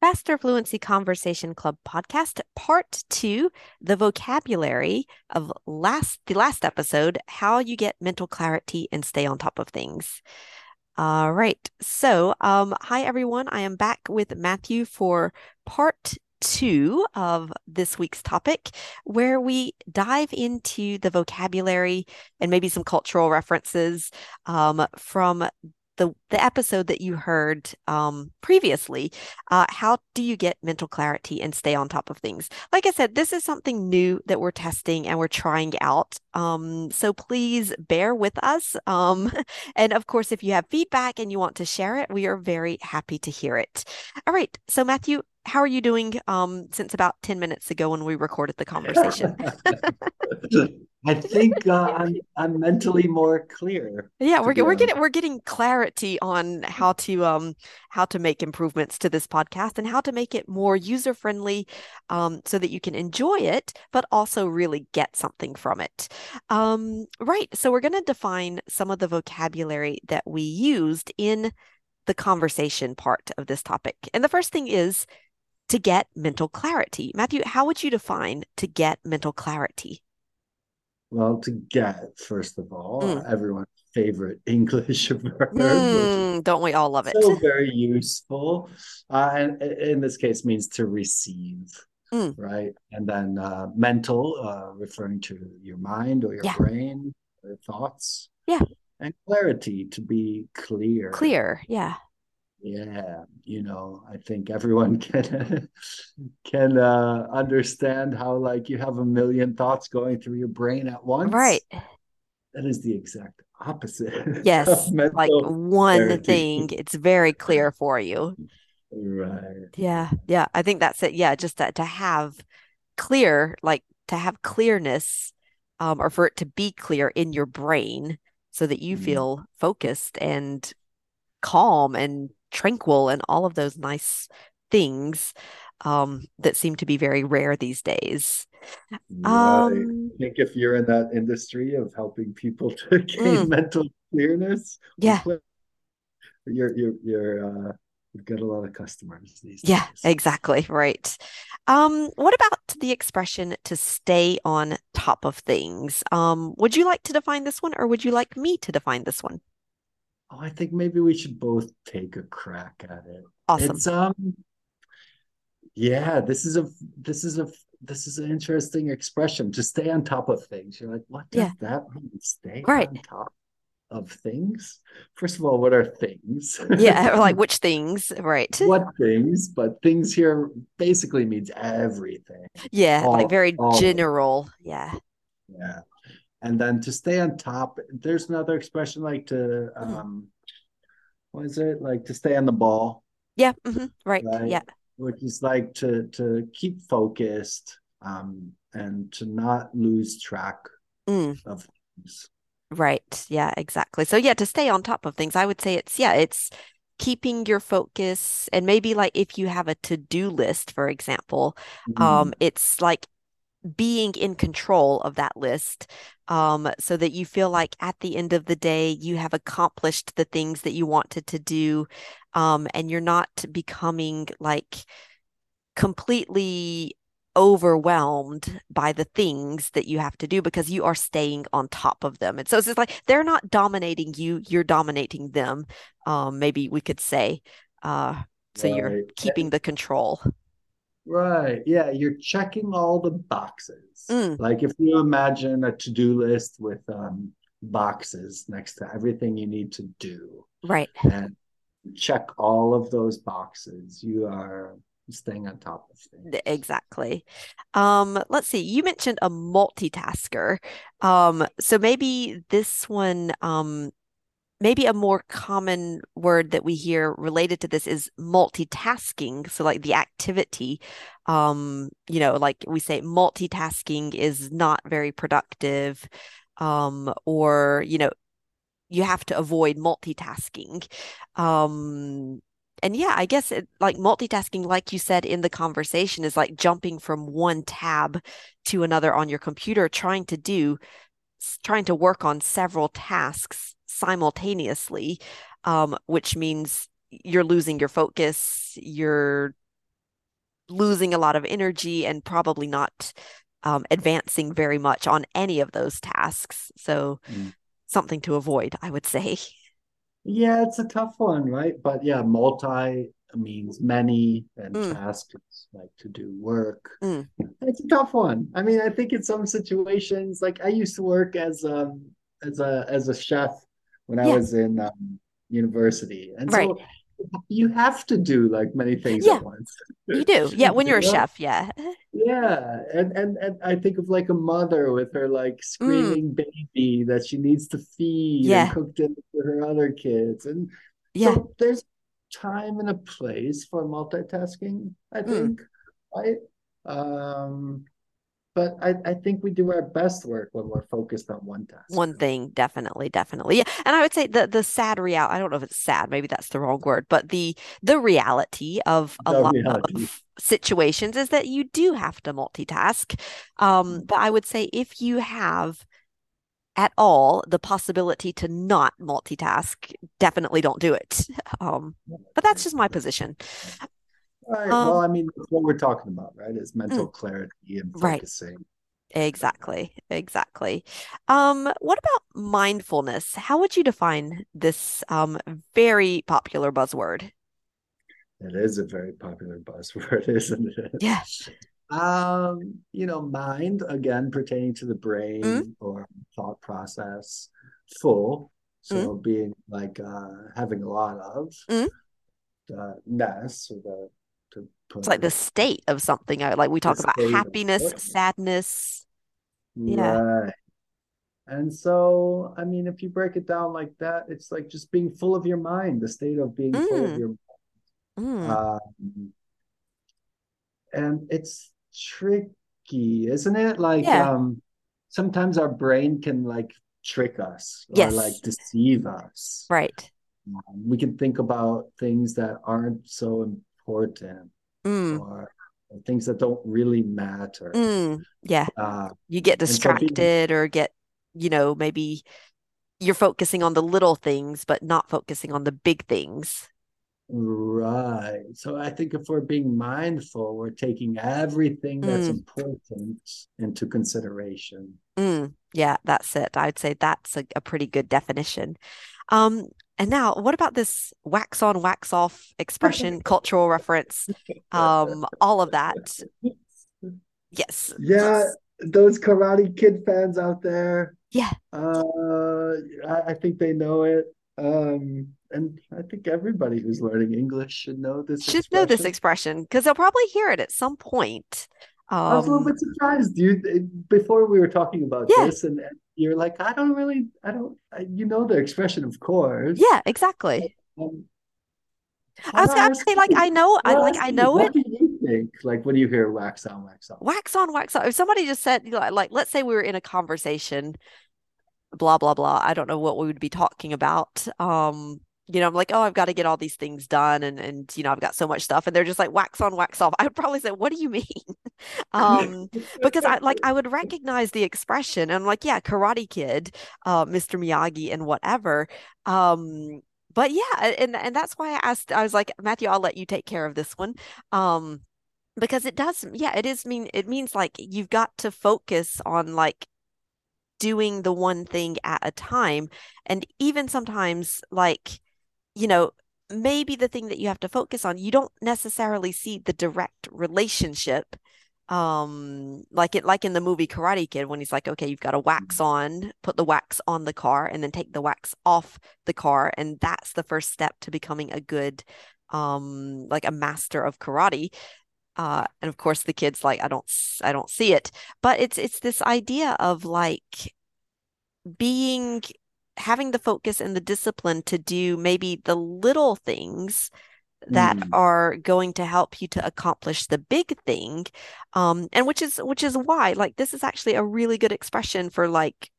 Faster Fluency Conversation Club podcast, part two, the vocabulary of last the last episode, how you get mental clarity and stay on top of things. All right. So, um, hi everyone. I am back with Matthew for part two of this week's topic, where we dive into the vocabulary and maybe some cultural references um, from the the episode that you heard um, previously, uh, how do you get mental clarity and stay on top of things? Like I said, this is something new that we're testing and we're trying out. Um, so please bear with us. Um, and of course, if you have feedback and you want to share it, we are very happy to hear it. All right. So Matthew, how are you doing um, since about 10 minutes ago when we recorded the conversation? I think uh, I'm I'm mentally more clear. Yeah, we're we're getting we're getting clarity on how to um how to make improvements to this podcast and how to make it more user friendly, um, so that you can enjoy it, but also really get something from it. Um, right. So we're going to define some of the vocabulary that we used in the conversation part of this topic, and the first thing is to get mental clarity. Matthew, how would you define to get mental clarity? Well, to get, first of all, mm. everyone's favorite English verb. Mm, don't we all love it? So very useful. Uh, and in this case, means to receive. Mm. Right. And then uh, mental, uh, referring to your mind or your yeah. brain, or thoughts. Yeah. And clarity, to be clear. Clear. Yeah yeah you know i think everyone can can uh understand how like you have a million thoughts going through your brain at once. Right. That is the exact opposite yes like one thing it's very clear for you. Right. Yeah yeah i think that's it. Yeah just that to have clear like to have clearness um or for it to be clear in your brain so that you mm feel focused and calm and tranquil and all of those nice things um, that seem to be very rare these days. Um, I think if you're in that industry of helping people to gain mm, mental clearness, yeah, you're you're you're uh, you've got a lot of customers these yeah, days. exactly right. Um, what about the expression to stay on top of things? Um, would you like to define this one, or would you like me to define this one? Oh, I think maybe we should both take a crack at it. Awesome. It's um yeah, this is a this is a this is an interesting expression to stay on top of things. You're like, what does yeah. that mean? Stay right. on top of things? First of all, what are things? yeah, like which things, right? what things? But things here basically means everything. Yeah, all, like very general. Yeah. Yeah and then to stay on top there's another expression like to hmm. um what is it like to stay on the ball yeah mm-hmm. right. right. yeah which is like to to keep focused um and to not lose track mm. of things right yeah exactly so yeah to stay on top of things i would say it's yeah it's keeping your focus and maybe like if you have a to-do list for example mm. um it's like being in control of that list um, so that you feel like at the end of the day you have accomplished the things that you wanted to do um, and you're not becoming like completely overwhelmed by the things that you have to do because you are staying on top of them and so it's just like they're not dominating you you're dominating them um, maybe we could say uh, so right. you're keeping the control Right. Yeah. You're checking all the boxes. Mm. Like if you imagine a to do list with um, boxes next to everything you need to do. Right. And check all of those boxes. You are staying on top of things. Exactly. Um, let's see. You mentioned a multitasker. Um, so maybe this one um, maybe a more common word that we hear related to this is multitasking. So like the activity um you know like we say multitasking is not very productive um or you know you have to avoid multitasking. Um and yeah i guess it, like multitasking like you said in the conversation is like jumping from one tab to another on your computer trying to do trying to work on several tasks simultaneously, um, which means you're losing your focus, you're losing a lot of energy and probably not um, advancing very much on any of those tasks. So, mm. something to avoid, I would say. Yeah, it's a tough one, right? But yeah, multi means many, and mm. task is like to do work. Mm. It's a tough one. I mean, I think in some situations, like I used to work as um as a as a chef when I was in um, university, and right. so you have to do like many things yeah, at once. you do, yeah. When you're a chef, yeah. Yeah, and and and I think of like a mother with her like mm. screaming mm. baby that she needs to feed yeah. and cook dinner for her other kids, and yeah, so there's time and a place for multitasking. I mm. think, mm. right? Um, but I, I think we do our best work when we're focused on one task. One thing, definitely, definitely. Yeah. And I would say the the sad reality, I don't know if it's sad, maybe that's the wrong word, but the the reality of a the lot reality. of situations is that you do have to multitask. Um, mm. but I would say if you have at all the possibility to not multitask, definitely don't do it. Um, but that's just my position. Right. Um, well, I mean, that's what we're talking about, right? Is mental mm, clarity and focusing. Right. Exactly. Exactly. Um, what about mindfulness? How would you define this um, very popular buzzword? It is a very popular buzzword, isn't it? Yes. Um, you know, mind again pertaining to the brain mm. or thought process, full. So mm. being like uh having a lot of mm. the ness or the it's like the state of something. Uh, like we talk about happiness, sadness. Yeah. Right. And so, I mean, if you break it down like that, it's like just being full of your mind, the state of being mm. full of mm. your mind. Mm. Um, and it's tricky, isn't it? Like, yeah. um, sometimes our brain can like trick us yes. or like deceive us. Right. Um, we can think about things that aren't so important mm. or things that don't really matter. Mm. Yeah. Uh, you get distracted so or get, you know, maybe you're focusing on the little things, but not focusing on the big things. Right. So I think if we're being mindful, we're taking everything that's mm. important into consideration. Mm. Yeah, that's it. I'd say that's a, a pretty good definition. Um, and now, what about this wax on, wax off expression, cultural reference, um, all of that? Yes. Yeah, those Karate Kid fans out there. Yeah. Uh, I, I think they know it. Um, and I think everybody who's learning English should know this. Should expression. know this expression because they'll probably hear it at some point. Um, I was a little um, bit surprised. Before we were talking about yeah. this, and, and you're like, I don't really, I don't, I, you know, the expression, of course. Yeah, exactly. Um, I was gonna say, like, I know, I like, I know it. what it. do you think? Like, when you hear wax on, wax off? Wax on, wax off. If somebody just said, like, let's say we were in a conversation, blah blah blah. I don't know what we would be talking about. Um, you know, I'm like, oh, I've got to get all these things done, and and you know, I've got so much stuff, and they're just like wax on, wax off. I would probably say, what do you mean? um, because I like I would recognize the expression, and I'm like, yeah, Karate Kid, uh, Mr. Miyagi, and whatever. Um, but yeah, and and that's why I asked. I was like, Matthew, I'll let you take care of this one. Um, because it does, yeah, it is mean. It means like you've got to focus on like doing the one thing at a time, and even sometimes like you know, maybe the thing that you have to focus on, you don't necessarily see the direct relationship. Um, like it, like in the movie Karate Kid, when he's like, okay, you've got to wax mm-hmm. on, put the wax on the car, and then take the wax off the car, and that's the first step to becoming a good, um, like a master of karate. Uh, and of course, the kid's like, I don't, I don't see it, but it's it's this idea of like being having the focus and the discipline to do maybe the little things that mm. are going to help you to accomplish the big thing um and which is which is why like this is actually a really good expression for like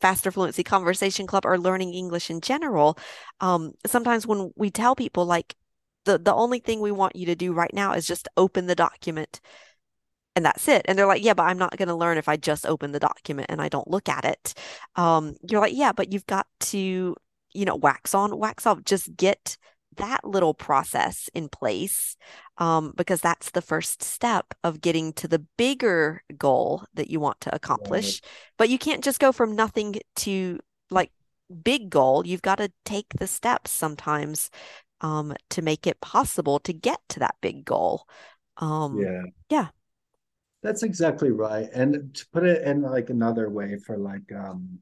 faster fluency conversation club or learning english in general um sometimes when we tell people like the the only thing we want you to do right now is just open the document and that's it. And they're like, yeah, but I'm not going to learn if I just open the document and I don't look at it. Um, you're like, yeah, but you've got to, you know, wax on, wax off, just get that little process in place um, because that's the first step of getting to the bigger goal that you want to accomplish. But you can't just go from nothing to like big goal. You've got to take the steps sometimes um, to make it possible to get to that big goal. Um, yeah. Yeah. That's exactly right. And to put it in like another way for like um,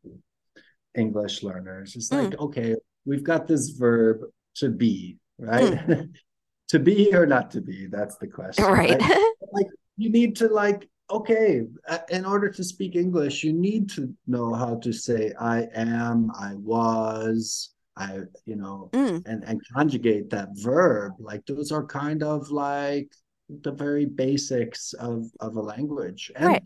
English learners, it's like, mm. okay, we've got this verb to be, right? Mm. to be or not to be? That's the question. Right. right? like you need to like okay, in order to speak English, you need to know how to say I am, I was, I, you know, mm. and, and conjugate that verb. Like those are kind of like the very basics of, of a language. And right.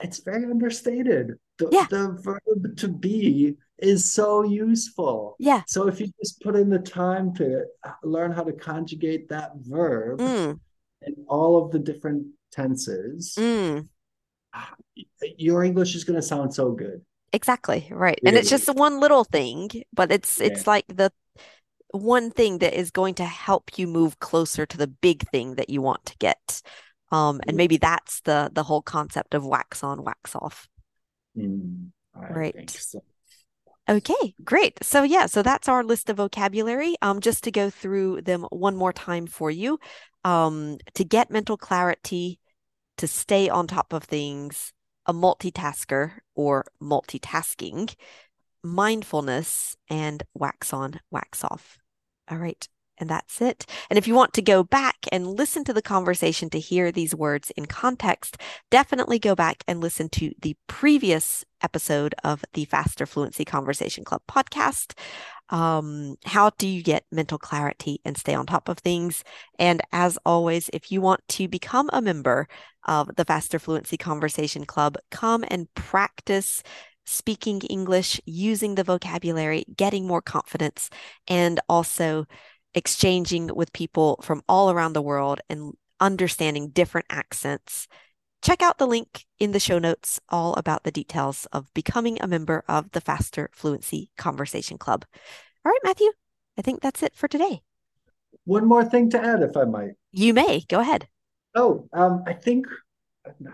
it's very understated. The, yeah. the verb to be is so useful. Yeah. So if you just put in the time to learn how to conjugate that verb mm. in all of the different tenses, mm. your English is going to sound so good. Exactly. Right. Really. And it's just one little thing, but it's yeah. it's like the one thing that is going to help you move closer to the big thing that you want to get. Um, and maybe that's the the whole concept of wax on, wax off. Mm, right. So. Okay, great. So yeah, so that's our list of vocabulary. Um, just to go through them one more time for you. Um, to get mental clarity, to stay on top of things, a multitasker or multitasking, mindfulness, and wax on, wax off. All right. And that's it. And if you want to go back and listen to the conversation to hear these words in context, definitely go back and listen to the previous episode of the Faster Fluency Conversation Club podcast. Um, how do you get mental clarity and stay on top of things? And as always, if you want to become a member of the Faster Fluency Conversation Club, come and practice speaking English, using the vocabulary, getting more confidence, and also exchanging with people from all around the world and understanding different accents. Check out the link in the show notes, all about the details of becoming a member of the Faster Fluency Conversation Club. All right, Matthew, I think that's it for today. One more thing to add, if I might. You may. Go ahead. Oh, um, I think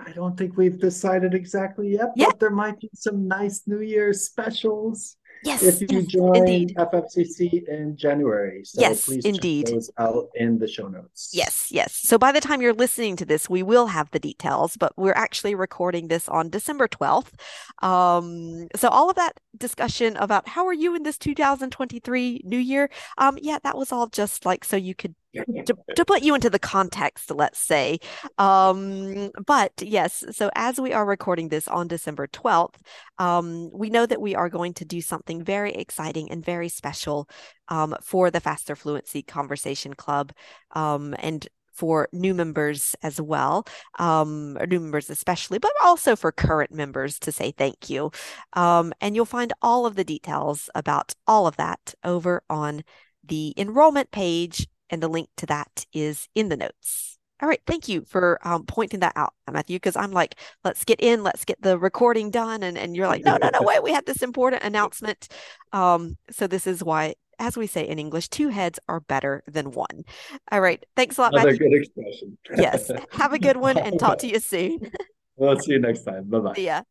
I don't think we've decided exactly yet, yeah. but there might be some nice New Year's specials. Yes, if you yes, join indeed. FFCC in January. So yes, please indeed. check those out in the show notes. Yes, yes. So by the time you're listening to this, we will have the details, but we're actually recording this on December 12th. Um, so all of that discussion about how are you in this 2023 new year, um, yeah, that was all just like so you could to, to put you into the context, let's say. Um, but yes, so as we are recording this on December 12th, um, we know that we are going to do something very exciting and very special um, for the Faster Fluency Conversation Club. Um, and for new members as well, um, new members especially, but also for current members to say thank you. Um, and you'll find all of the details about all of that over on the enrollment page and the link to that is in the notes. All right. Thank you for um, pointing that out, Matthew, because I'm like, let's get in, let's get the recording done. And, and you're like, no, no, no, wait, we had this important announcement. Um, so this is why, as we say in English, two heads are better than one. All right. Thanks a lot, Matthew. Another Matthew. good expression. yes. Have a good one and talk to you soon. we'll see you next time. Bye bye. Yeah.